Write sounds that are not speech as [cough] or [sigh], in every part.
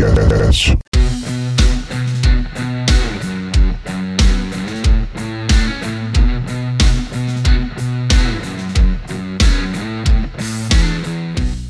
Podcast.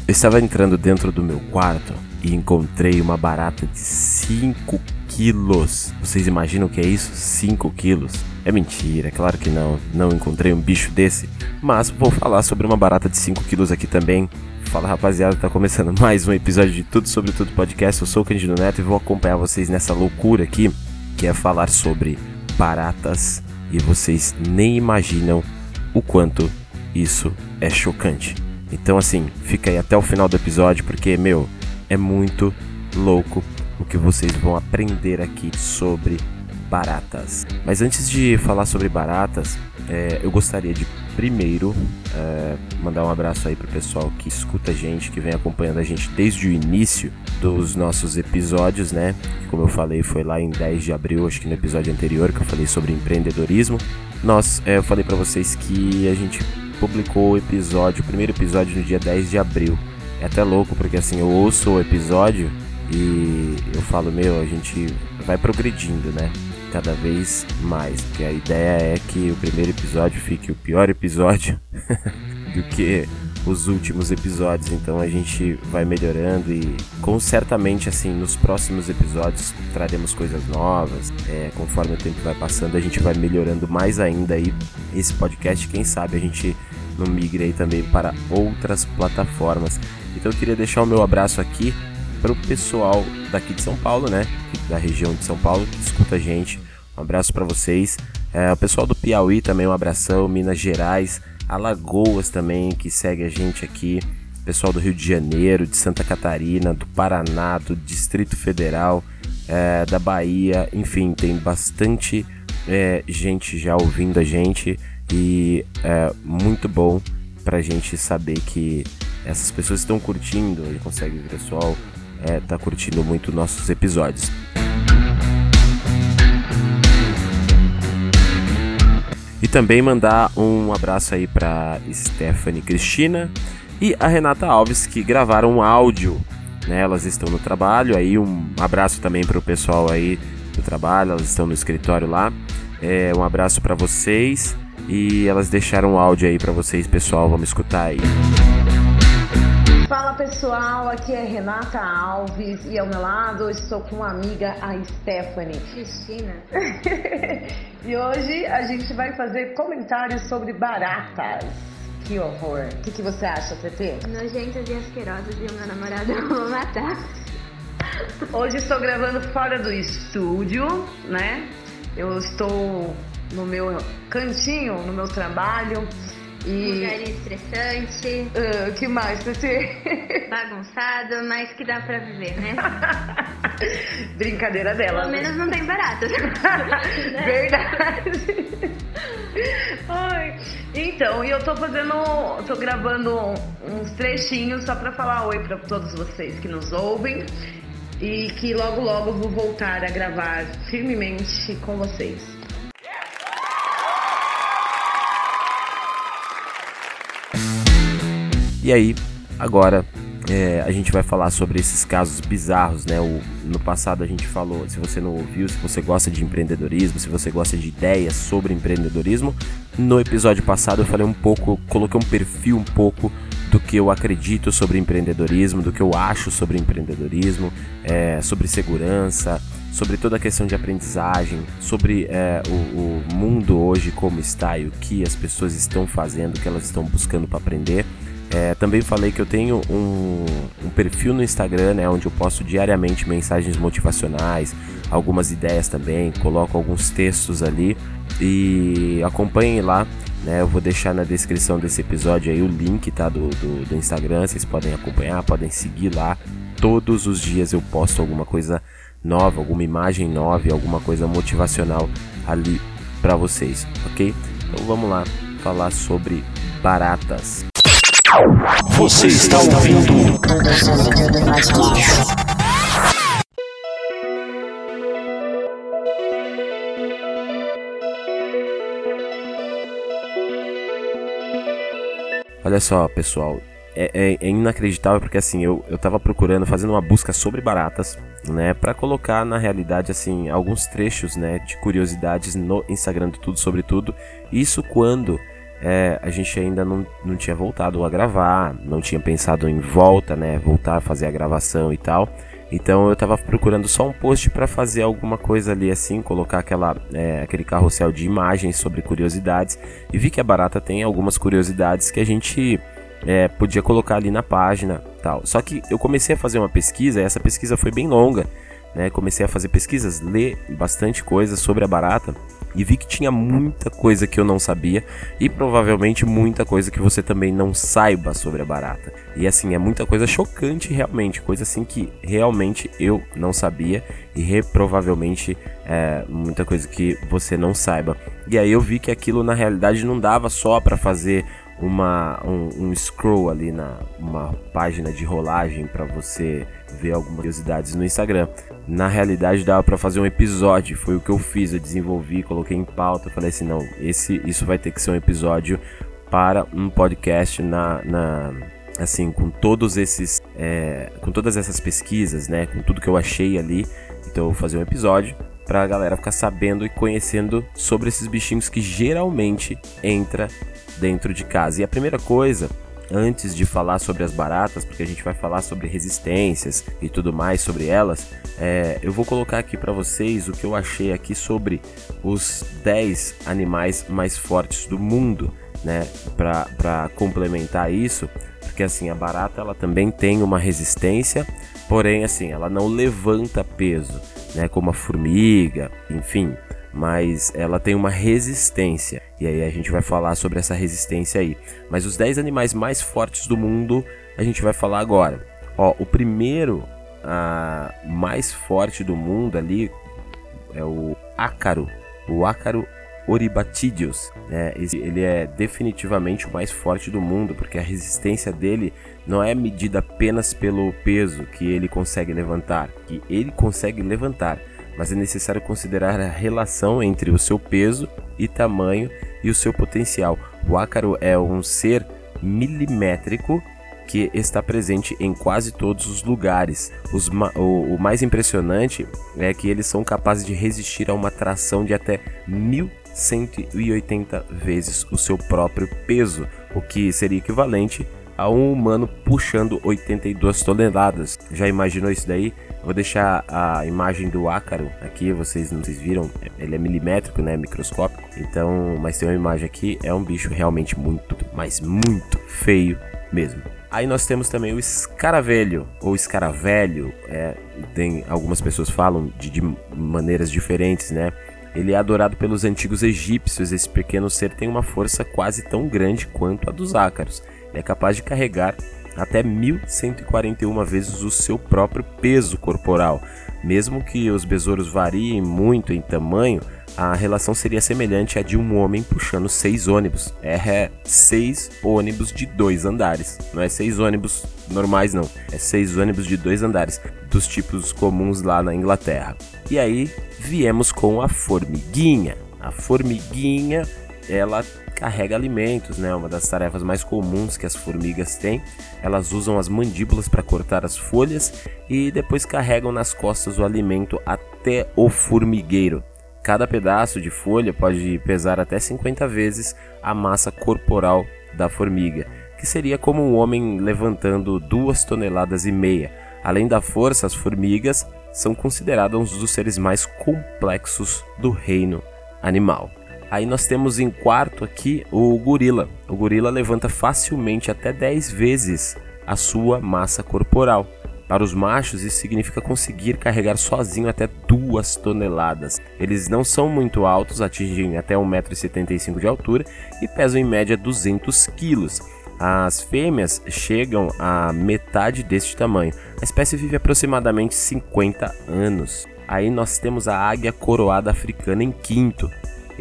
Eu estava entrando dentro do meu quarto e encontrei uma barata de 5 quilos. Vocês imaginam o que é isso? 5 quilos? É mentira, claro que não. Não encontrei um bicho desse. Mas vou falar sobre uma barata de 5 quilos aqui também. Fala rapaziada, tá começando [laughs] mais um episódio de Tudo Sobre Tudo Podcast. Eu sou o Candido Neto e vou acompanhar vocês nessa loucura aqui, que é falar sobre baratas. E vocês nem imaginam o quanto isso é chocante. Então, assim, fica aí até o final do episódio, porque, meu, é muito louco o que vocês vão aprender aqui sobre baratas. Mas antes de falar sobre baratas, é, eu gostaria de primeiro é, mandar um abraço aí pro pessoal que escuta a gente, que vem acompanhando a gente desde o início dos nossos episódios, né? Como eu falei, foi lá em 10 de abril, acho que no episódio anterior, que eu falei sobre empreendedorismo. Nós, é, eu falei para vocês que a gente publicou o episódio, o primeiro episódio no dia 10 de abril. É até louco, porque assim, eu ouço o episódio e eu falo, meu, a gente vai progredindo, né? Cada vez mais. Porque a ideia é que o primeiro episódio fique o pior episódio [laughs] do que os últimos episódios. Então a gente vai melhorando e com certamente assim nos próximos episódios traremos coisas novas. É, conforme o tempo vai passando, a gente vai melhorando mais ainda aí esse podcast. Quem sabe a gente não migre aí também para outras plataformas. Então eu queria deixar o meu abraço aqui para o pessoal daqui de São Paulo, né? Da região de São Paulo que escuta a gente. Um abraço para vocês. É, o pessoal do Piauí também, um abração. Minas Gerais, Alagoas também, que segue a gente aqui. Pessoal do Rio de Janeiro, de Santa Catarina, do Paraná, do Distrito Federal, é, da Bahia. Enfim, tem bastante é, gente já ouvindo a gente. E é muito bom pra gente saber que essas pessoas estão curtindo e consegue ver o pessoal é, tá curtindo muito nossos episódios. E também mandar um abraço aí para Stephanie Cristina e a Renata Alves que gravaram um áudio, né? Elas estão no trabalho, aí um abraço também para o pessoal aí do trabalho, elas estão no escritório lá. É, um abraço para vocês e elas deixaram um áudio aí para vocês, pessoal, vamos escutar aí. Fala pessoal, aqui é Renata Alves e ao meu lado estou com uma amiga, a Stephanie. Cristina. [laughs] e hoje a gente vai fazer comentários sobre baratas. Que horror. O que, que você acha, TT? Nojentas e asquerosas e o meu namorado [laughs] eu vou matar. Hoje estou gravando fora do estúdio, né? Eu estou no meu cantinho, no meu trabalho. E... Lugar estressante. Uh, que mais, TT? [laughs] Bagunçado, mas que dá pra viver, né? [laughs] Brincadeira dela. Pelo menos não tem baratas. [laughs] Verdade. Ai, então, e eu tô fazendo, tô gravando uns trechinhos só pra falar oi pra todos vocês que nos ouvem e que logo logo vou voltar a gravar firmemente com vocês. E aí, agora é, a gente vai falar sobre esses casos bizarros, né? O, no passado a gente falou, se você não ouviu, se você gosta de empreendedorismo, se você gosta de ideias sobre empreendedorismo, no episódio passado eu falei um pouco, coloquei um perfil um pouco do que eu acredito sobre empreendedorismo, do que eu acho sobre empreendedorismo, é, sobre segurança, sobre toda a questão de aprendizagem, sobre é, o, o mundo hoje como está e o que as pessoas estão fazendo, o que elas estão buscando para aprender. É, também falei que eu tenho um, um, perfil no Instagram, né, onde eu posto diariamente mensagens motivacionais, algumas ideias também, coloco alguns textos ali e acompanhem lá. Né, eu vou deixar na descrição desse episódio aí o link tá, do, do, do Instagram, vocês podem acompanhar, podem seguir lá. Todos os dias eu posto alguma coisa nova, alguma imagem nova, alguma coisa motivacional ali para vocês, ok? Então vamos lá falar sobre baratas. Você está ouvindo? Olha só, pessoal, é, é, é, inacreditável porque assim, eu, eu tava procurando, fazendo uma busca sobre baratas, né, para colocar na realidade assim alguns trechos, né, de curiosidades no Instagram do tudo sobre tudo. Isso quando é, a gente ainda não, não tinha voltado a gravar, não tinha pensado em volta, né, voltar a fazer a gravação e tal. Então eu tava procurando só um post para fazer alguma coisa ali assim, colocar aquela, é, aquele carrossel de imagens sobre curiosidades e vi que a Barata tem algumas curiosidades que a gente é, podia colocar ali na página tal. Só que eu comecei a fazer uma pesquisa, e essa pesquisa foi bem longa, né? Comecei a fazer pesquisas, ler bastante coisa sobre a barata e vi que tinha muita coisa que eu não sabia e provavelmente muita coisa que você também não saiba sobre a barata. E assim, é muita coisa chocante realmente, coisa assim que realmente eu não sabia e provavelmente é muita coisa que você não saiba. E aí eu vi que aquilo na realidade não dava só para fazer uma, um, um, scroll ali na uma página de rolagem para você ver algumas curiosidades no Instagram. Na realidade dava para fazer um episódio, foi o que eu fiz, eu desenvolvi, coloquei em pauta, falei assim, não, esse isso vai ter que ser um episódio para um podcast na, na assim com todos esses é, com todas essas pesquisas, né, com tudo que eu achei ali, então eu vou fazer um episódio para a galera ficar sabendo e conhecendo sobre esses bichinhos que geralmente entra dentro de casa. E a primeira coisa, antes de falar sobre as baratas, porque a gente vai falar sobre resistências e tudo mais sobre elas, é, eu vou colocar aqui para vocês o que eu achei aqui sobre os 10 animais mais fortes do mundo, né? Para complementar isso, porque assim a barata ela também tem uma resistência, porém assim ela não levanta peso, né? Como a formiga, enfim mas ela tem uma resistência. E aí a gente vai falar sobre essa resistência aí. Mas os 10 animais mais fortes do mundo a gente vai falar agora. Ó, o primeiro a mais forte do mundo ali é o ácaro. O ácaro Oribatidius, né? Ele é definitivamente o mais forte do mundo, porque a resistência dele não é medida apenas pelo peso que ele consegue levantar, que ele consegue levantar, mas é necessário considerar a relação entre o seu peso e tamanho e o seu potencial. O ácaro é um ser milimétrico que está presente em quase todos os lugares. Os, o, o, mais impressionante é que eles são capazes de resistir a uma tração de até 1180 vezes o seu próprio peso, o que seria equivalente a um humano puxando 82 toneladas. Já imaginou isso daí? Vou deixar a imagem do ácaro aqui, vocês não viram, ele é milimétrico, né, microscópico. Então, mas tem uma imagem aqui, é um bicho realmente muito, mas muito feio mesmo. Aí nós temos também o escaravelho, ou escaravelho, é, tem algumas pessoas falam de, de maneiras diferentes, né? Ele é adorado pelos antigos egípcios. Esse pequeno ser tem uma força quase tão grande quanto a dos ácaros é capaz de carregar até 1141 vezes o seu próprio peso corporal. Mesmo que os besouros variem muito em tamanho, a relação seria semelhante à de um homem puxando seis ônibus. É seis ônibus de dois andares. Não é seis ônibus normais, não. É seis ônibus de dois andares, dos tipos comuns lá na Inglaterra. E aí viemos com a formiguinha. A formiguinha, ela carrega alimentos, né? Uma das tarefas mais comuns que as formigas têm. Elas usam as mandíbulas para cortar as folhas e depois carregam nas costas o alimento até o formigueiro. Cada pedaço de folha pode pesar até 50 vezes a massa corporal da formiga, que seria como um homem levantando duas toneladas e meia. Além da força, as formigas são consideradas um dos seres mais complexos do reino animal. Aí nós temos em quarto aqui o gorila. O gorila levanta facilmente até 10 vezes a sua massa corporal. Para os machos, isso significa conseguir carregar sozinho até 2 toneladas. Eles não são muito altos, atingem até 1,75m de altura e pesam em média 200 quilos. As fêmeas chegam a metade deste tamanho. A espécie vive aproximadamente 50 anos. Aí nós temos a águia coroada africana em quinto.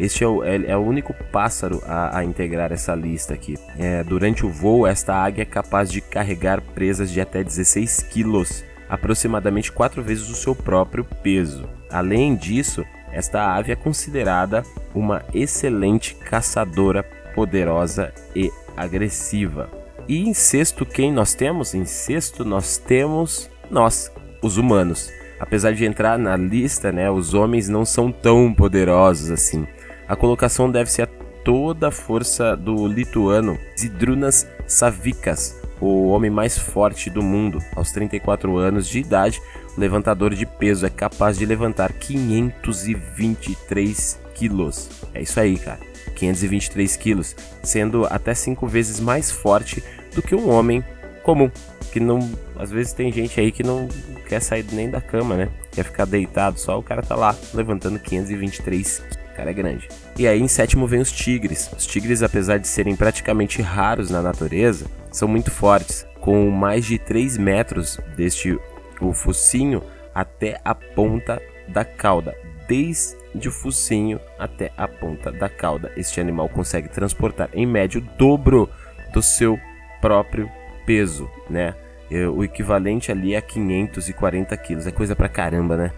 Este é o, é, é o único pássaro a, a, integrar essa lista aqui. É, durante o voo, esta águia é capaz de carregar presas de até 16 quilos, aproximadamente quatro vezes o seu próprio peso. Além disso, esta ave é considerada uma excelente caçadora poderosa e agressiva. E em sexto, quem nós temos? Em sexto, nós temos nós, os humanos. Apesar de entrar na lista, né, os homens não são tão poderosos assim. A colocação deve-se a toda a força do lituano Zidrunas Savikas, o homem mais forte do mundo. Aos 34 anos de idade, o levantador de peso é capaz de levantar 523 quilos. É isso aí, cara. 523 quilos, sendo até 5 vezes mais forte do que um homem comum. Que não. Às vezes tem gente aí que não quer sair nem da cama, né? Quer ficar deitado só, o cara tá lá levantando 523 quilos. O cara é grande. E aí em sétimo vem os tigres. Os tigres, apesar de serem praticamente raros na natureza, são muito fortes, com mais de 3 metros deste o focinho até a ponta da cauda. Desde o focinho até a ponta da cauda. Este animal consegue transportar em média o dobro do seu próprio peso, né? O equivalente ali a 540 quilos. É coisa pra caramba, né?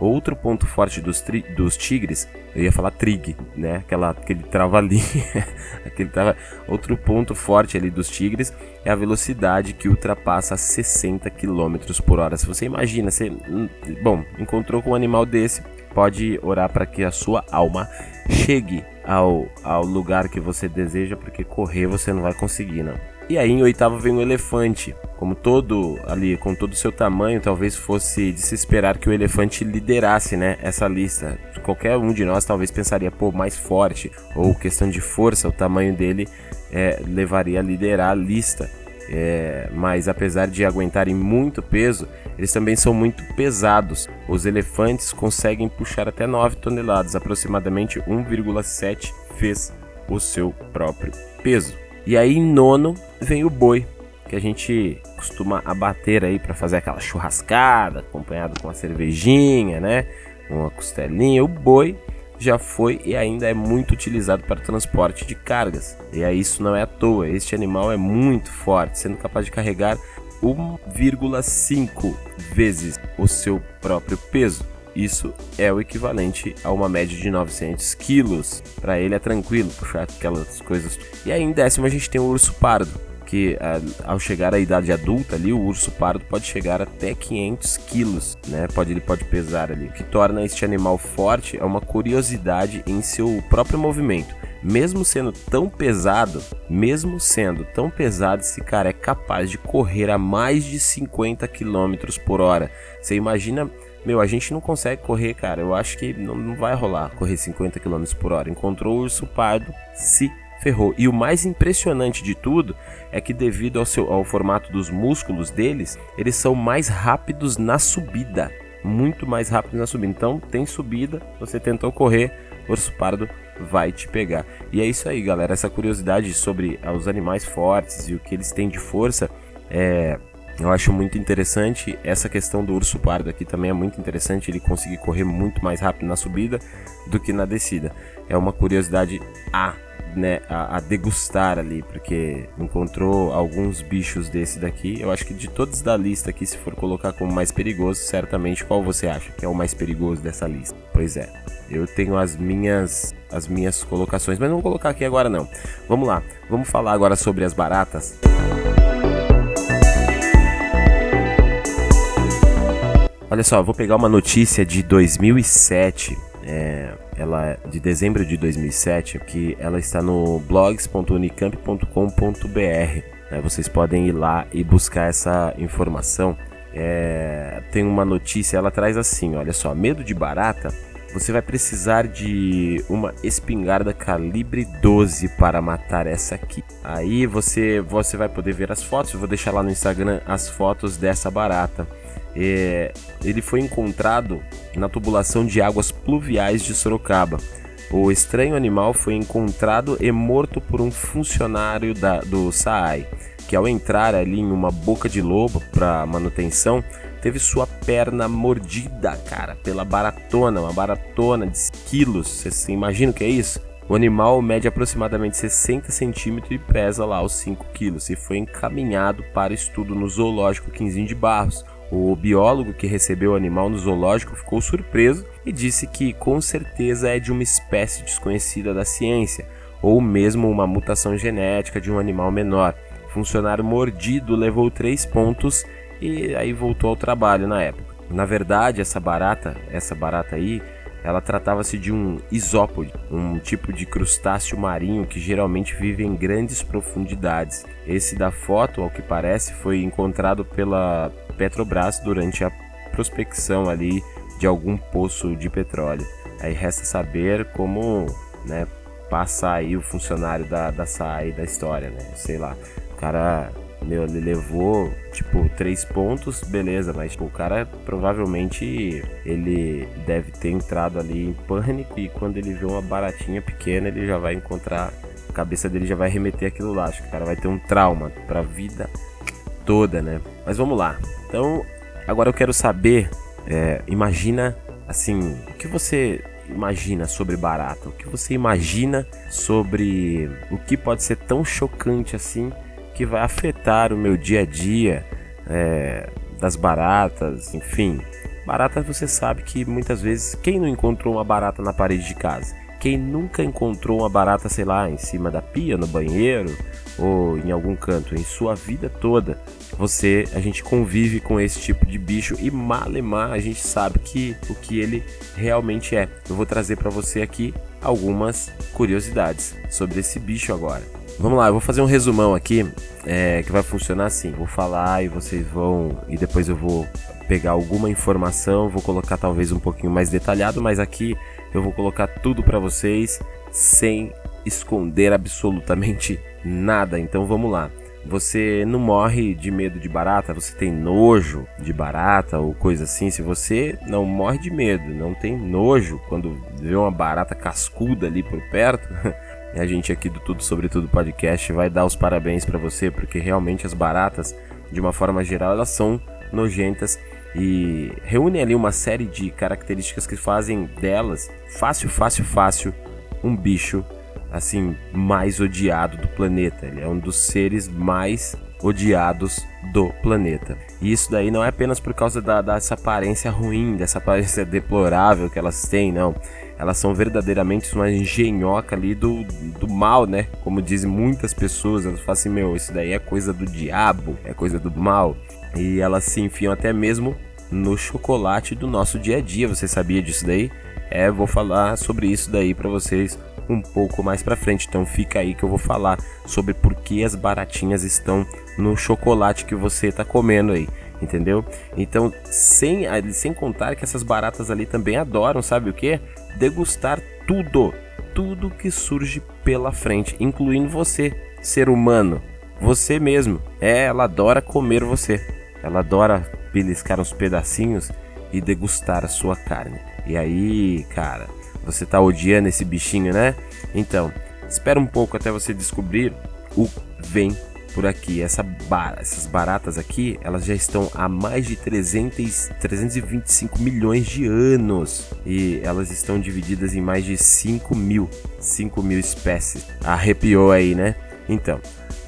Outro ponto forte dos, dos tigres, eu ia falar trig, né? Aquela, aquele trava-linha. [laughs] aquele trava... Outro ponto forte ali dos tigres é a velocidade que ultrapassa 60 km por hora. Se você imagina, você, hum, bom, encontrou com um animal desse, pode orar para que a sua alma chegue ao, ao lugar que você deseja, porque correr você não vai conseguir, não. E aí em oitavo vem o elefante. Como todo ali, com todo o seu tamanho, talvez fosse de se esperar que o elefante liderasse, né, essa lista. Qualquer um de nós talvez pensaria, pô, mais forte, ou questão de força, o tamanho dele é, levaria a liderar a lista. É, mas apesar de aguentarem muito peso, eles também são muito pesados. Os elefantes conseguem puxar até 9 toneladas, aproximadamente 1,7 vezes o seu próprio peso. E aí em nono vem o boi, que a gente costuma abater aí para fazer aquela churrascada, acompanhado com uma cervejinha, né? Uma costelinha. O boi já foi e ainda é muito utilizado para transporte de cargas. E aí isso não é à toa, este animal é muito forte, sendo capaz de carregar 1,5 vezes o seu próprio peso. Isso é o equivalente a uma média de 900 quilos. Para ele é tranquilo puxar aquelas coisas. E aí em décimo a gente tem o urso pardo, que ao chegar à idade adulta ali, o urso pardo pode chegar até 500 quilos, né? Pode, ele pode pesar ali. O que torna este animal forte é uma curiosidade em seu próprio movimento. Mesmo sendo tão pesado, mesmo sendo tão pesado, esse cara é capaz de correr a mais de 50 km por hora. Você imagina meu, a gente não consegue correr, cara. Eu acho que não, não vai rolar correr 50 km por hora. Encontrou o urso pardo, se ferrou. E o mais impressionante de tudo é que, devido ao, seu, ao formato dos músculos deles, eles são mais rápidos na subida. Muito mais rápidos na subida. Então, tem subida, você tentou correr, o urso pardo vai te pegar. E é isso aí, galera. Essa curiosidade sobre os animais fortes e o que eles têm de força é eu acho muito interessante essa questão do urso pardo aqui também é muito interessante ele conseguir correr muito mais rápido na subida do que na descida. É uma curiosidade a, né, a, a degustar ali, porque encontrou alguns bichos desse daqui. Eu acho que de todos da lista aqui, se for colocar como mais perigoso, certamente qual você acha que é o mais perigoso dessa lista? Pois é, eu tenho as minhas as minhas colocações, mas não vou colocar aqui agora não. Vamos lá, vamos falar agora sobre as baratas. Olha só, vou pegar uma notícia de 2007, é, ela é de dezembro de 2007, que ela está no blogs.unicamp.com.br. Né? Vocês podem ir lá e buscar essa informação. É, tem uma notícia, ela traz assim: olha só, medo de barata. Você vai precisar de uma espingarda calibre 12 para matar essa aqui. Aí você, você vai poder ver as fotos. Eu vou deixar lá no Instagram as fotos dessa barata. É, ele foi encontrado na tubulação de águas pluviais de Sorocaba. O estranho animal foi encontrado e morto por um funcionário da, do SAAI, que ao entrar ali em uma boca de lobo para manutenção, teve sua perna mordida, cara, pela baratona, uma baratona de quilos. Você imagina o que é isso? O animal mede aproximadamente 60 centímetros e pesa lá os 5 quilos e foi encaminhado para estudo no zoológico Quinzinho de Barros, o biólogo que recebeu o animal no zoológico ficou surpreso e disse que com certeza é de uma espécie desconhecida da ciência, ou mesmo uma mutação genética de um animal menor. Funcionário mordido levou 3 pontos e aí voltou ao trabalho na época. Na verdade, essa barata, essa barata aí, ela tratava-se de um isópode, um tipo de crustáceo marinho que geralmente vive em grandes profundidades. Esse da foto, ao que parece, foi encontrado pela Petrobras durante a prospecção ali de algum poço de petróleo. Aí resta saber como, né, passar aí o funcionário da, da SAI da história, né? Sei lá. O cara meu, ele levou, tipo, três pontos, beleza, mas tipo, o cara provavelmente ele deve ter entrado ali em pânico e quando ele vê uma baratinha pequena, ele já vai encontrar, a cabeça dele já vai remeter aquilo lá. Acho que o cara vai ter um trauma pra vida toda, né? Mas vamos lá. Então, agora eu quero saber, é, imagina assim, o que você imagina sobre barata? O que você imagina sobre o que pode ser tão chocante assim? que vai afetar o meu dia a dia, é, das baratas, enfim. Barata você sabe que muitas vezes quem não encontrou uma barata na parede de casa? Quem nunca encontrou uma barata, sei lá, em cima da pia, no banheiro ou em algum canto, em sua vida toda, você, a gente convive com esse tipo de bicho e malemar a gente sabe que o que ele realmente é. Eu vou trazer para você aqui algumas curiosidades sobre esse bicho agora. Vamos lá, eu vou fazer um resumão aqui é, que vai funcionar assim. Vou falar e vocês vão. E depois eu vou pegar alguma informação, vou colocar talvez um pouquinho mais detalhado, mas aqui eu vou colocar tudo para vocês sem esconder absolutamente nada. Então vamos lá. Você não morre de medo de barata, você tem nojo de barata ou coisa assim. Se você não morre de medo, não tem nojo quando vê uma barata cascuda ali por perto, [laughs] a gente aqui do Tudo Sobre Tudo Podcast vai dar os parabéns para você, porque realmente as baratas, de uma forma geral, elas são nojentas e reúnem ali uma série de características que fazem delas fácil, fácil, fácil um bicho assim mais odiado do planeta. Ele é um dos seres mais odiados do planeta. E isso daí não é apenas por causa da, dessa aparência ruim, dessa aparência [laughs] deplorável que elas têm, não elas são verdadeiramente uma engenhoca ali do, do mal, né? Como dizem muitas pessoas, elas falam assim, meu, isso daí é coisa do diabo, é coisa do mal. E elas se enfiam até mesmo no chocolate do nosso dia a dia. Você sabia disso daí? É, vou falar sobre isso daí para vocês um pouco mais para frente. Então fica aí que eu vou falar sobre por que as baratinhas estão no chocolate que você tá comendo aí entendeu? Então, sem, sem contar que essas baratas ali também adoram, sabe o que? Degustar tudo, tudo que surge pela frente, incluindo você, ser humano, você mesmo. É, ela adora comer você. Ela adora beliscar uns pedacinhos e degustar a sua carne. E aí, cara, você tá odiando esse bichinho, né? Então, espera um pouco até você descobrir o vem por aqui. Essa bar, essas baratas aqui, elas já estão há mais de 300, 325 milhões de anos e elas estão divididas em mais de 5 mil, 5 mil espécies. Arrepiou aí, né? Então,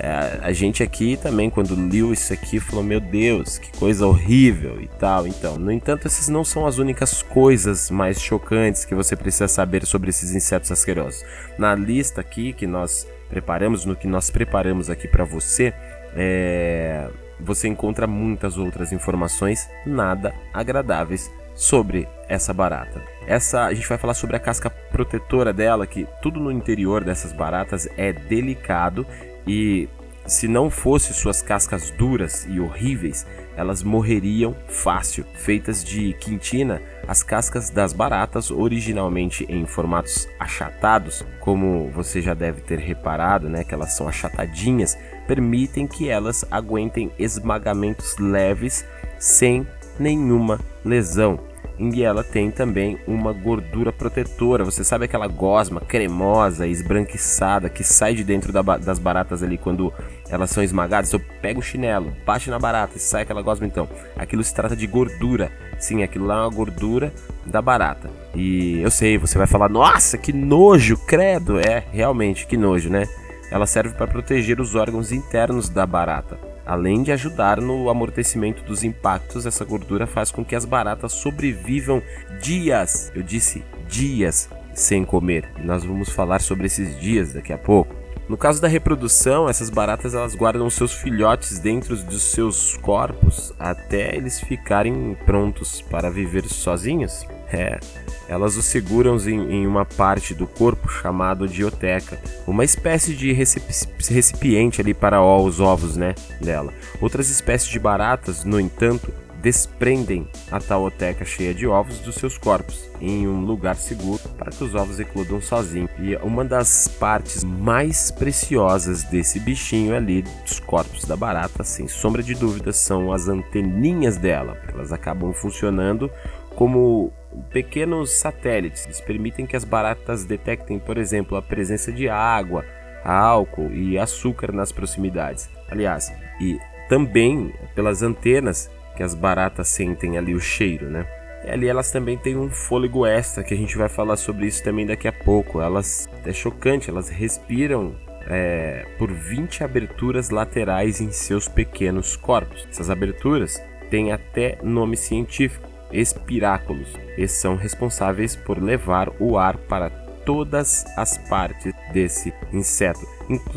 é, a gente aqui também, quando leu isso aqui, falou: Meu Deus, que coisa horrível e tal. Então, no entanto, essas não são as únicas coisas mais chocantes que você precisa saber sobre esses insetos asquerosos. Na lista aqui que nós preparamos, no que nós preparamos aqui para você, é, você encontra muitas outras informações nada agradáveis sobre essa barata. Essa a gente vai falar sobre a casca protetora dela, que tudo no interior dessas baratas é delicado e se não fosse suas cascas duras e horríveis, elas morreriam fácil. Feitas de quintina, as cascas das baratas, originalmente em formatos achatados, como você já deve ter reparado, né, que elas são achatadinhas, permitem que elas aguentem esmagamentos leves sem nenhuma lesão e ela tem também uma gordura protetora. Você sabe aquela gosma cremosa, esbranquiçada que sai de dentro da, das baratas ali quando elas são esmagadas? Então pega o chinelo, bate na barata e sai aquela gosma então. Aquilo se trata de gordura. Sim, aquilo lá é uma gordura da barata. E eu sei, você vai falar, nossa, que nojo, credo. É, realmente, que nojo, né? Ela serve para proteger os órgãos internos da barata. Além de ajudar no amortecimento dos impactos, essa gordura faz com que as baratas sobrevivam dias, eu disse dias, sem comer. E nós vamos falar sobre esses dias daqui a pouco. No caso da reprodução, essas baratas elas guardam seus filhotes dentro dos seus corpos até eles ficarem prontos para viver sozinhos. É, elas os seguram em, em, uma parte do corpo chamado dioteca, uma espécie de recipiente ali para os ovos, né, dela. Outras espécies de baratas, no entanto, desprendem a tauoteca cheia de ovos dos seus corpos em um lugar seguro para que os ovos eclodam sozinhos. E uma das partes mais preciosas desse bichinho ali, dos corpos da barata, sem sombra de dúvidas, são as anteninhas dela. Elas acabam funcionando como pequenos satélites. Eles permitem que as baratas detectem, por exemplo, a presença de água, álcool e açúcar nas proximidades. Aliás, e também pelas antenas que as baratas sentem ali o cheiro, né? E ali elas também têm um fôlego extra, que a gente vai falar sobre isso também daqui a pouco. Elas é chocante, elas respiram é, por 20 aberturas laterais em seus pequenos corpos. Essas aberturas têm até nome científico espiráculos. Esses são responsáveis por levar o ar para todas as partes desse inseto.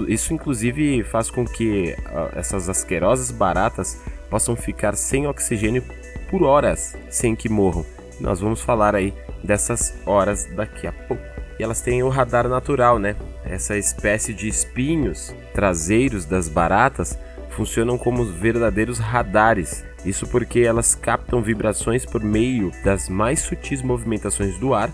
Isso inclusive faz com que uh, essas asquerosas baratas possam ficar sem oxigênio por horas sem que morram. Nós vamos falar aí dessas horas daqui a pouco. E elas têm o radar natural, né? Essa espécie de espinhos traseiros das baratas funcionam como verdadeiros radares isso porque elas captam vibrações por meio das mais sutis movimentações do ar,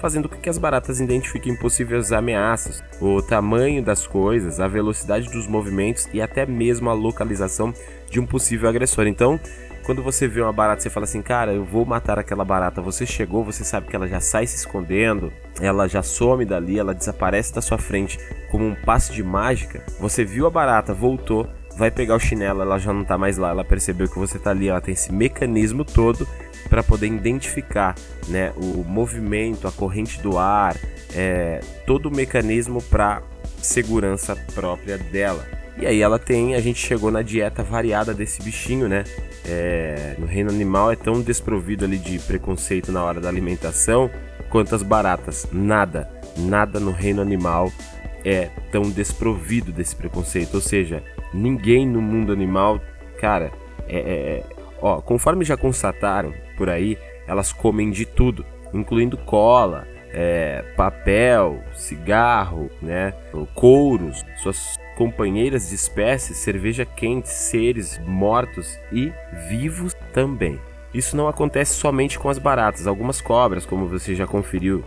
fazendo com que as baratas identifiquem possíveis ameaças, o tamanho das coisas, a velocidade dos movimentos e até mesmo a localização de um possível agressor. Então, quando você vê uma barata, você fala assim, cara, eu vou matar aquela barata. Você chegou, você sabe que ela já sai se escondendo, ela já some dali, ela desaparece da sua frente como um passe de mágica. Você viu a barata, voltou, vai pegar o chinelo, ela já não tá mais lá, ela percebeu que você tá ali, ela tem esse mecanismo todo para poder identificar, né, o movimento, a corrente do ar, é, todo o mecanismo para segurança própria dela. E aí ela tem, a gente chegou na dieta variada desse bichinho, né? É, no reino animal é tão desprovido ali de preconceito na hora da alimentação quanto as baratas. Nada, nada no reino animal é tão desprovido desse preconceito. Ou seja, ninguém no mundo animal, cara, é, é, é, ó, conforme já constataram por aí, elas comem de tudo, incluindo cola, é, papel, cigarro, né, couros, suas companheiras de espécie, cerveja quente, seres mortos e vivos também. Isso não acontece somente com as baratas, algumas cobras, como você já conferiu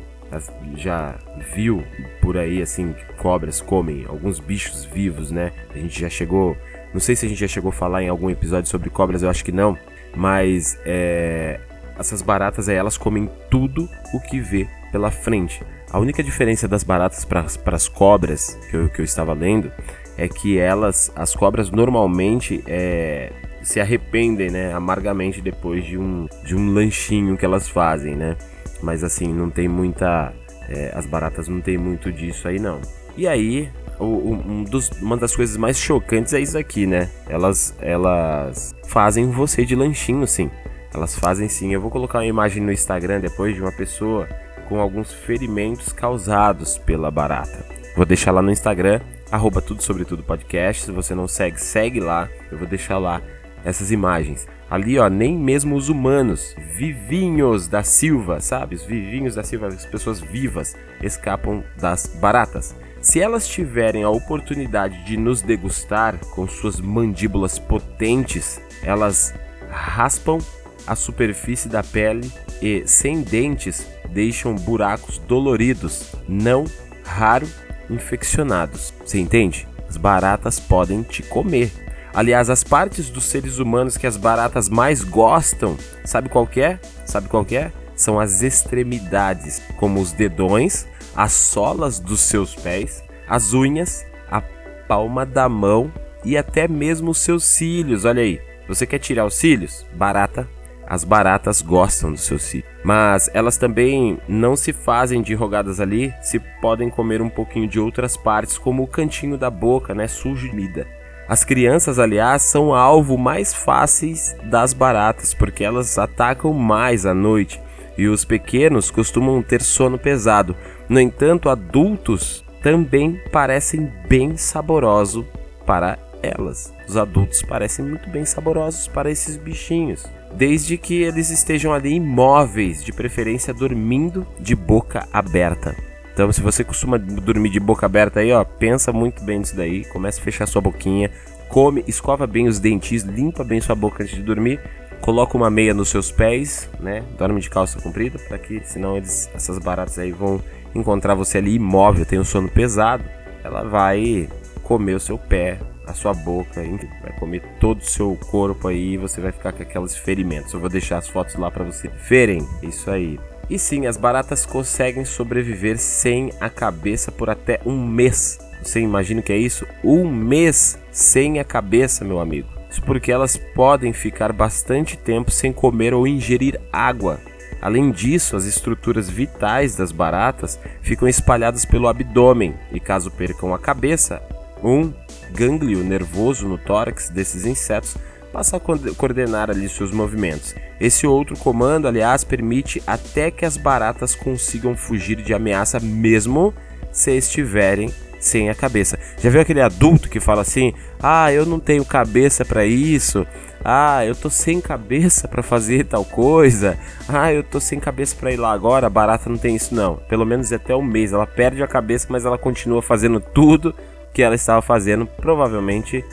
já viu por aí assim cobras comem alguns bichos vivos, né? A gente já chegou, não sei se a gente já chegou a falar em algum episódio sobre cobras, eu acho que não, mas é, essas baratas aí elas comem tudo o que vê pela frente. A única diferença das baratas para as cobras que eu, que eu estava lendo é que elas, as cobras normalmente é, se arrependem, né, amargamente depois de um, de um lanchinho que elas fazem, né? Mas assim, não tem muita. É, as baratas não tem muito disso aí não. E aí, um dos, uma das coisas mais chocantes é isso aqui, né? Elas, elas fazem você de lanchinho, sim. Elas fazem sim. Eu vou colocar uma imagem no Instagram depois de uma pessoa com alguns ferimentos causados pela barata. Vou deixar lá no Instagram, arroba tudo sobre tudo podcast. Se você não segue, segue lá. Eu vou deixar lá essas imagens. Ali, ó, nem mesmo os humanos, vivinhos da Silva, sabe? Os vivinhos da Silva, as pessoas vivas, escapam das baratas. Se elas tiverem a oportunidade de nos degustar com suas mandíbulas potentes, elas raspam a superfície da pele e, sem dentes, deixam buracos doloridos, não raro infeccionados. Você entende? As baratas podem te comer. Aliás, as partes dos seres humanos que as baratas mais gostam, sabe qual é? Sabe qual é? São as extremidades, como os dedões, as solas dos seus pés, as unhas, a palma da mão e até mesmo os seus cílios. Olha aí, você quer tirar os cílios? Barata. As baratas gostam dos seus cílios. Mas elas também não se fazem de rogadas ali, se podem comer um pouquinho de outras partes, como o cantinho da boca, né, comida. As crianças, aliás, são alvo mais fáceis das baratas porque elas atacam mais à noite e os pequenos costumam ter sono pesado. No entanto, adultos também parecem bem saborosos para elas. Os adultos parecem muito bem saborosos para esses bichinhos, desde que eles estejam ali imóveis, de preferência dormindo de boca aberta. Então, se você costuma dormir de boca aberta aí, ó, pensa muito bem nisso daí, comece a fechar sua boquinha, come, escova bem os dentes, limpa bem sua boca antes de dormir, coloca uma meia nos seus pés, né? Dorme de calça comprida, para que senão eles, essas baratas aí vão encontrar você ali imóvel, tem um sono pesado, ela vai comer o seu pé, a sua boca, vai comer todo o seu corpo aí e você vai ficar com aqueles ferimentos. Eu vou deixar as fotos lá para você verem. Isso aí. E sim, as baratas conseguem sobreviver sem a cabeça por até um mês. Você imagina o que é isso? Um mês sem a cabeça, meu amigo. Isso porque elas podem ficar bastante tempo sem comer ou ingerir água. Além disso, as estruturas vitais das baratas ficam espalhadas pelo abdômen e, caso percam a cabeça, um gânglio nervoso no tórax desses insetos passa a coordenar ali seus movimentos. Esse outro comando, aliás, permite até que as baratas consigam fugir de ameaça mesmo se estiverem sem a cabeça. Já viu aquele adulto que fala assim: "Ah, eu não tenho cabeça para isso. Ah, eu tô sem cabeça para fazer tal coisa. Ah, eu tô sem cabeça para ir lá agora". A barata não tem isso não. Pelo menos até um mês ela perde a cabeça, mas ela continua fazendo tudo que ela estava fazendo, provavelmente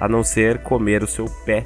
a não ser comer o seu pé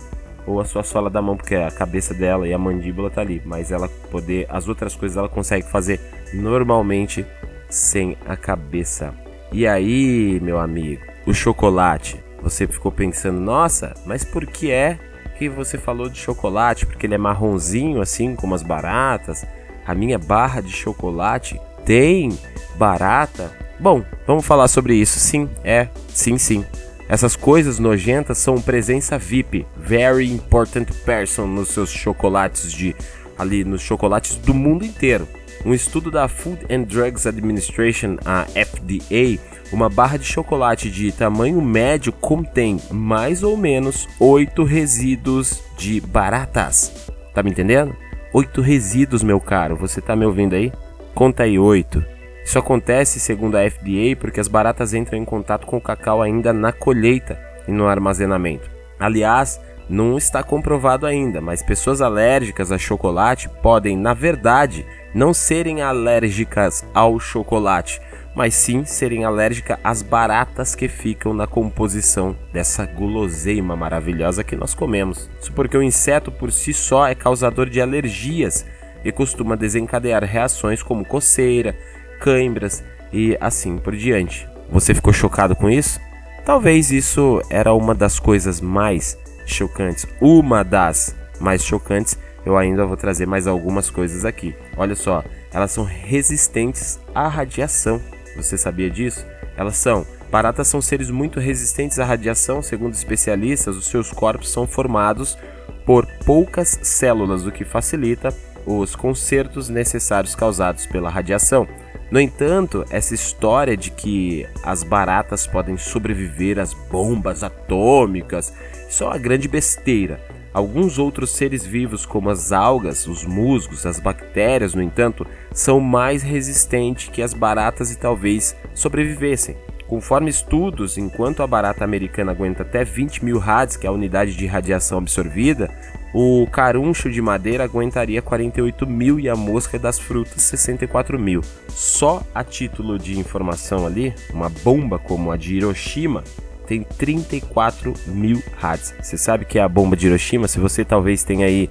ou a sua sola da mão, porque a cabeça dela e a mandíbula tá ali, mas ela poder as outras coisas ela consegue fazer normalmente sem a cabeça. E aí, meu amigo, o chocolate, você ficou pensando, nossa, mas por que é que você falou de chocolate? Porque ele é marronzinho assim como as baratas. A minha barra de chocolate tem barata Bom, vamos falar sobre isso. Sim, é, sim, sim. Essas coisas nojentas são presença VIP, very important person nos seus chocolates de ali nos chocolates do mundo inteiro. Um estudo da Food and Drugs Administration, a FDA, uma barra de chocolate de tamanho médio contém mais ou menos 8 resíduos de baratas. Tá me entendendo? 8 resíduos, meu caro. Você tá me ouvindo aí? Conta aí 8. Isso acontece, segundo a FDA, porque as baratas entram em contato com o cacau ainda na colheita e no armazenamento. Aliás, não está comprovado ainda, mas pessoas alérgicas a chocolate podem, na verdade, não serem alérgicas ao chocolate, mas sim serem alérgicas às baratas que ficam na composição dessa guloseima maravilhosa que nós comemos. Isso porque o inseto por si só é causador de alergias e costuma desencadear reações como coceira, câimbras e assim por diante. Você ficou chocado com isso? Talvez isso era uma das coisas mais chocantes, uma das mais chocantes. Eu ainda vou trazer mais algumas coisas aqui. Olha só, elas são resistentes à radiação. Você sabia disso? Elas são. Baratas são seres muito resistentes à radiação, segundo especialistas, os seus corpos são formados por poucas células, o que facilita os consertos necessários causados pela radiação. No entanto, essa história de que as baratas podem sobreviver às bombas atômicas, isso é uma grande besteira. Alguns outros seres vivos, como as algas, os musgos, as bactérias, no entanto, são mais resistentes que as baratas e talvez sobrevivessem. Conforme estudos, enquanto a barata americana aguenta até 20 mil rads, que é a unidade de radiação absorvida, o caruncho de madeira aguentaria 48 mil e a mosca das frutas 64 mil. Só a título de informação ali, uma bomba como a de Hiroshima tem 34 mil rads. Você sabe que é a bomba de Hiroshima? Se você talvez tenha aí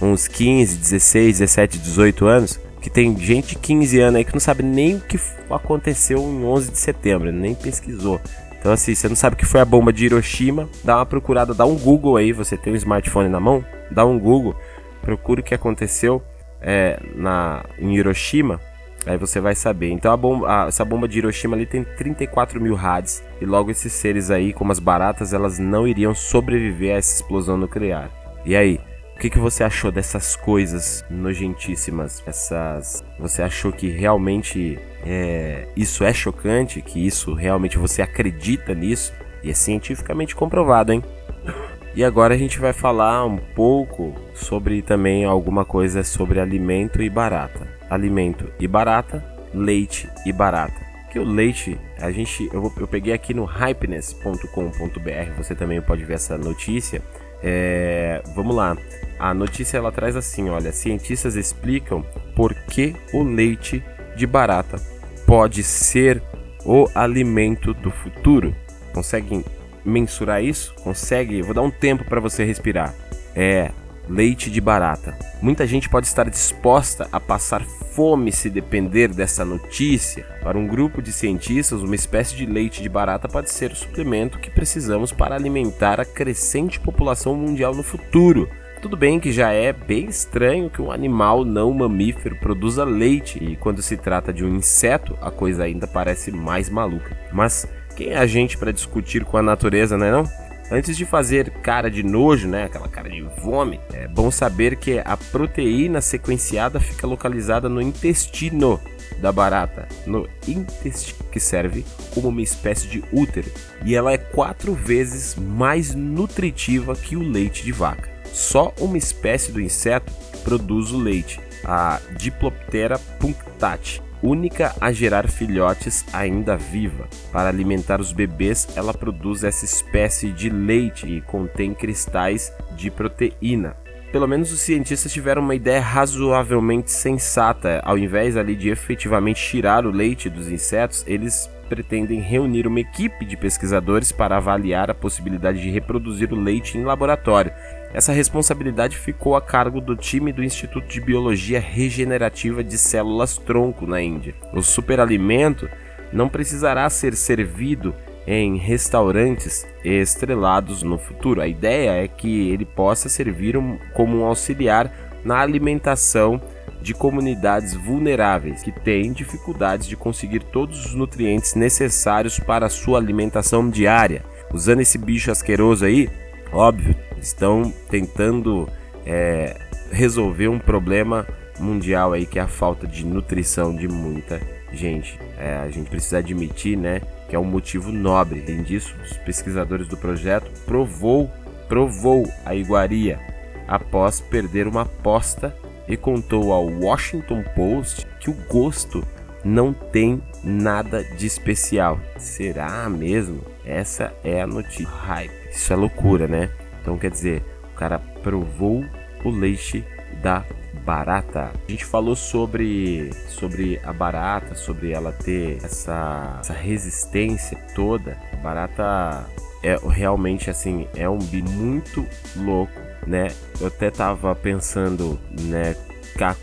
uns 15, 16, 17, 18 anos, que tem gente de 15 anos aí que não sabe nem o que aconteceu em 11 de setembro, nem pesquisou. Então, assim, você não sabe o que foi a bomba de Hiroshima, dá uma procurada, dá um Google aí, você tem um smartphone na mão, dá um Google, procura o que aconteceu é, na, em Hiroshima, aí você vai saber. Então, a bomba, a, essa bomba de Hiroshima ali tem 34 mil rads, e logo esses seres aí, como as baratas, elas não iriam sobreviver a essa explosão nuclear. E aí? O que, que você achou dessas coisas nojentíssimas? Essas. Você achou que realmente é, isso é chocante? Que isso realmente você acredita nisso? E é cientificamente comprovado, hein? E agora a gente vai falar um pouco sobre também alguma coisa sobre alimento e barata. Alimento e barata, leite e barata. Que o leite, a gente, eu, eu peguei aqui no hypeness.com.br, você também pode ver essa notícia. É, vamos lá, a notícia ela traz assim, olha, cientistas explicam por que o leite de barata pode ser o alimento do futuro. Conseguem mensurar isso? Consegue? Vou dar um tempo para você respirar. É, leite de barata. Muita gente pode estar disposta a passar fome se depender dessa notícia. Para um grupo de cientistas, uma espécie de leite de barata pode ser o suplemento que precisamos para alimentar a crescente população mundial no futuro. Tudo bem que já é bem estranho que um animal não mamífero produza leite, e quando se trata de um inseto, a coisa ainda parece mais maluca. Mas quem é a gente para discutir com a natureza, não é não? Antes de fazer cara de nojo, né, aquela cara de vômito, é bom saber que a proteína sequenciada fica localizada no intestino da barata, no intestino, que serve como uma espécie de útero, e ela é quatro vezes mais nutritiva que o leite de vaca. Só uma espécie do inseto produz o leite, a Diploptera punctati, única a gerar filhotes ainda viva. Para alimentar os bebês, ela produz essa espécie de leite e contém cristais de proteína. Pelo menos os cientistas tiveram uma ideia razoavelmente sensata. Ao invés ali de efetivamente tirar o leite dos insetos, eles pretendem reunir uma equipe de pesquisadores para avaliar a possibilidade de reproduzir o leite em laboratório. Essa responsabilidade ficou a cargo do time do Instituto de Biologia Regenerativa de Células Tronco na Índia. O superalimento não precisará ser servido em restaurantes estrelados no futuro. A ideia é que ele possa servir como um auxiliar na alimentação de comunidades vulneráveis que têm dificuldades de conseguir todos os nutrientes necessários para a sua alimentação diária. Usando esse bicho asqueroso aí, óbvio, estão tentando é, resolver um problema mundial aí que é a falta de nutrição de muita gente. É, a gente precisa admitir, né, que é um motivo nobre. Além disso, os pesquisadores do projeto provou, provou a iguaria após perder uma aposta e contou ao Washington Post que o gosto não tem nada de especial. Será mesmo? Essa é a notícia. Hype. Isso é loucura, né? Então quer dizer, o cara provou o leite da barata. A gente falou sobre, sobre a barata, sobre ela ter essa, essa resistência toda. A barata é realmente assim, é um bi muito louco, né? Eu até tava pensando, né,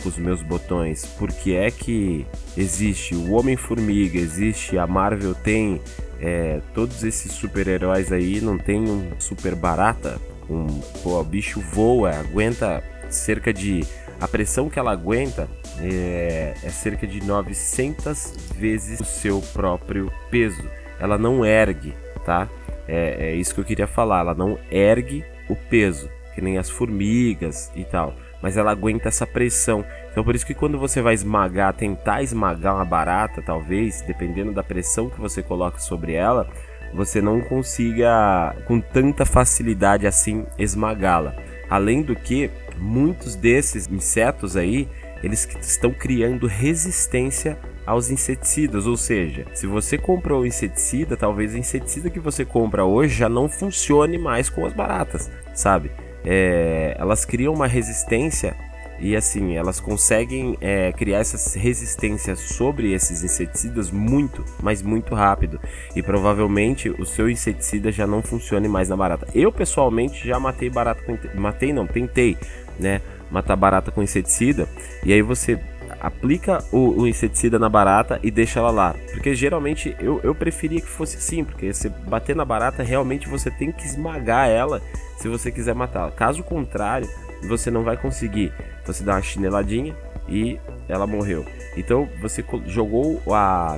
com os meus botões, porque é que existe o Homem-Formiga, existe a Marvel tem é, todos esses super-heróis aí, não tem um super barata? Um, pô, o bicho voa, aguenta cerca de a pressão que ela aguenta é, é cerca de 900 vezes o seu próprio peso. Ela não ergue, tá? É, é isso que eu queria falar. Ela não ergue o peso, que nem as formigas e tal. Mas ela aguenta essa pressão. Então por isso que quando você vai esmagar, tentar esmagar uma barata, talvez, dependendo da pressão que você coloca sobre ela, você não consiga com tanta facilidade assim esmagá-la. Além do que, muitos desses insetos aí, eles estão criando resistência aos inseticidas, ou seja, se você comprou inseticida, talvez o inseticida que você compra hoje já não funcione mais com as baratas, sabe? É, elas criam uma resistência e assim, elas conseguem é, criar essas resistências sobre esses inseticidas muito, mas muito rápido. E provavelmente o seu inseticida já não funcione mais na barata. Eu pessoalmente já matei barata com. Matei não, tentei, né? Matar barata com inseticida. E aí você aplica o, o, inseticida na barata e deixa ela lá. Porque geralmente eu, eu preferia que fosse assim, porque você bater na barata, realmente você tem que esmagar ela se você quiser matá-la. Caso contrário, você não vai conseguir. Você dá uma chineladinha e ela morreu. Então você jogou a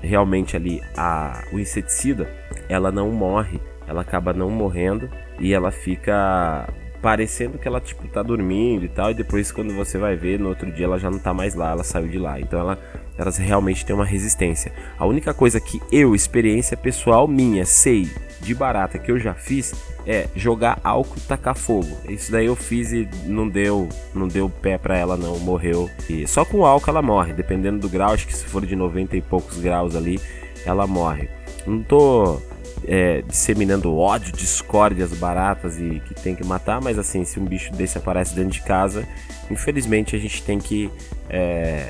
realmente ali a o inseticida, ela não morre, ela acaba não morrendo e ela fica parecendo que ela tipo tá dormindo e tal e depois quando você vai ver no outro dia ela já não tá mais lá, ela saiu de lá. Então ela elas realmente têm uma resistência. A única coisa que eu, experiência pessoal minha, sei de barata que eu já fiz é jogar álcool e tacar fogo. Isso daí eu fiz e não deu, não deu pé para ela não, morreu. E só com álcool ela morre, dependendo do grau, acho que se for de 90 e poucos graus ali, ela morre. Não tô é, disseminando ódio, discórdia às baratas e que tem que matar, mas assim, se um bicho desse aparece dentro de casa, infelizmente a gente tem que é,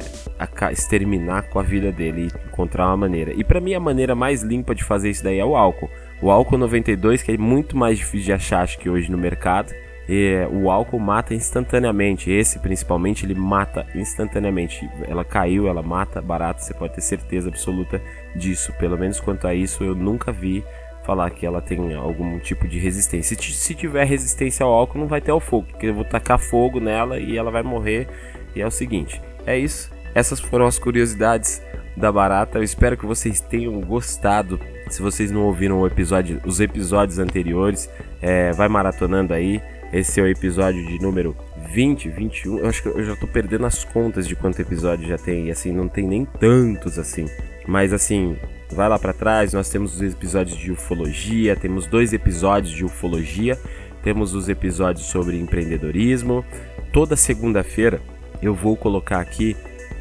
exterminar com a vida dele e encontrar uma maneira. E para mim a maneira mais limpa de fazer isso daí é o álcool. O álcool 92, que é muito mais difícil de achar acho que hoje no mercado. E, o álcool mata instantaneamente. Esse principalmente ele mata instantaneamente. Ela caiu, ela mata barata, você pode ter certeza absoluta disso. Pelo menos quanto a isso, eu nunca vi falar que ela tem algum tipo de resistência. Se, se tiver resistência ao álcool, não vai ter ao fogo, porque eu vou tacar fogo nela e ela vai morrer. E é o seguinte: é isso. Essas foram as curiosidades da barata. Eu espero que vocês tenham gostado. Se vocês não ouviram episódio, os episódios anteriores, é, vai maratonando aí. Esse é o episódio de número 20, 21. Eu acho que eu já tô perdendo as contas de quanto episódio já tem. E assim, não tem nem tantos assim. Mas assim, vai lá para trás. Nós temos os episódios de ufologia. Temos dois episódios de ufologia. Temos os episódios sobre empreendedorismo. Toda segunda-feira eu vou colocar aqui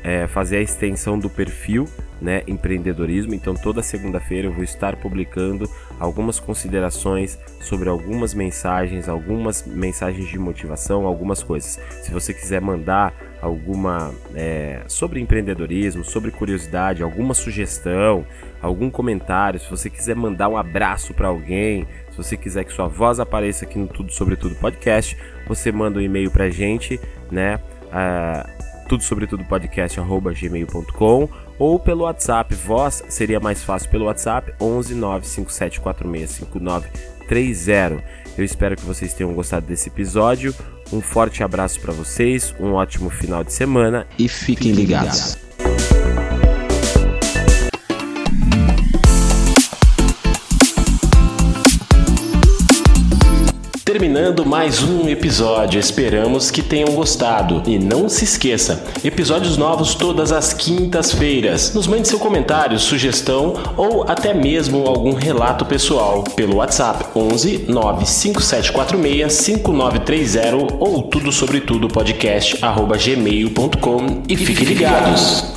é, fazer a extensão do perfil né, empreendedorismo. Então, toda segunda-feira eu vou estar publicando algumas considerações sobre algumas mensagens, algumas mensagens de motivação, algumas coisas. Se você quiser mandar alguma é, sobre empreendedorismo, sobre curiosidade, alguma sugestão, algum comentário, se você quiser mandar um abraço para alguém, se você quiser que sua voz apareça aqui no Tudo Sobre Tudo Podcast, você manda um e-mail para gente, né? Uh, tudo sobre tudo podcast gmail.com ou pelo WhatsApp. Voz seria mais fácil pelo WhatsApp 11 957465930. Eu espero que vocês tenham gostado desse episódio. Um forte abraço para vocês, um ótimo final de semana e fiquem ligados. Terminando mais um episódio, esperamos que tenham gostado. E não se esqueça, episódios novos todas as quintas-feiras. Nos mande seu comentário, sugestão ou até mesmo algum relato pessoal pelo WhatsApp 11 95746 5930 ou tudo sobre tudo podcast gmail.com e fiquem ligados.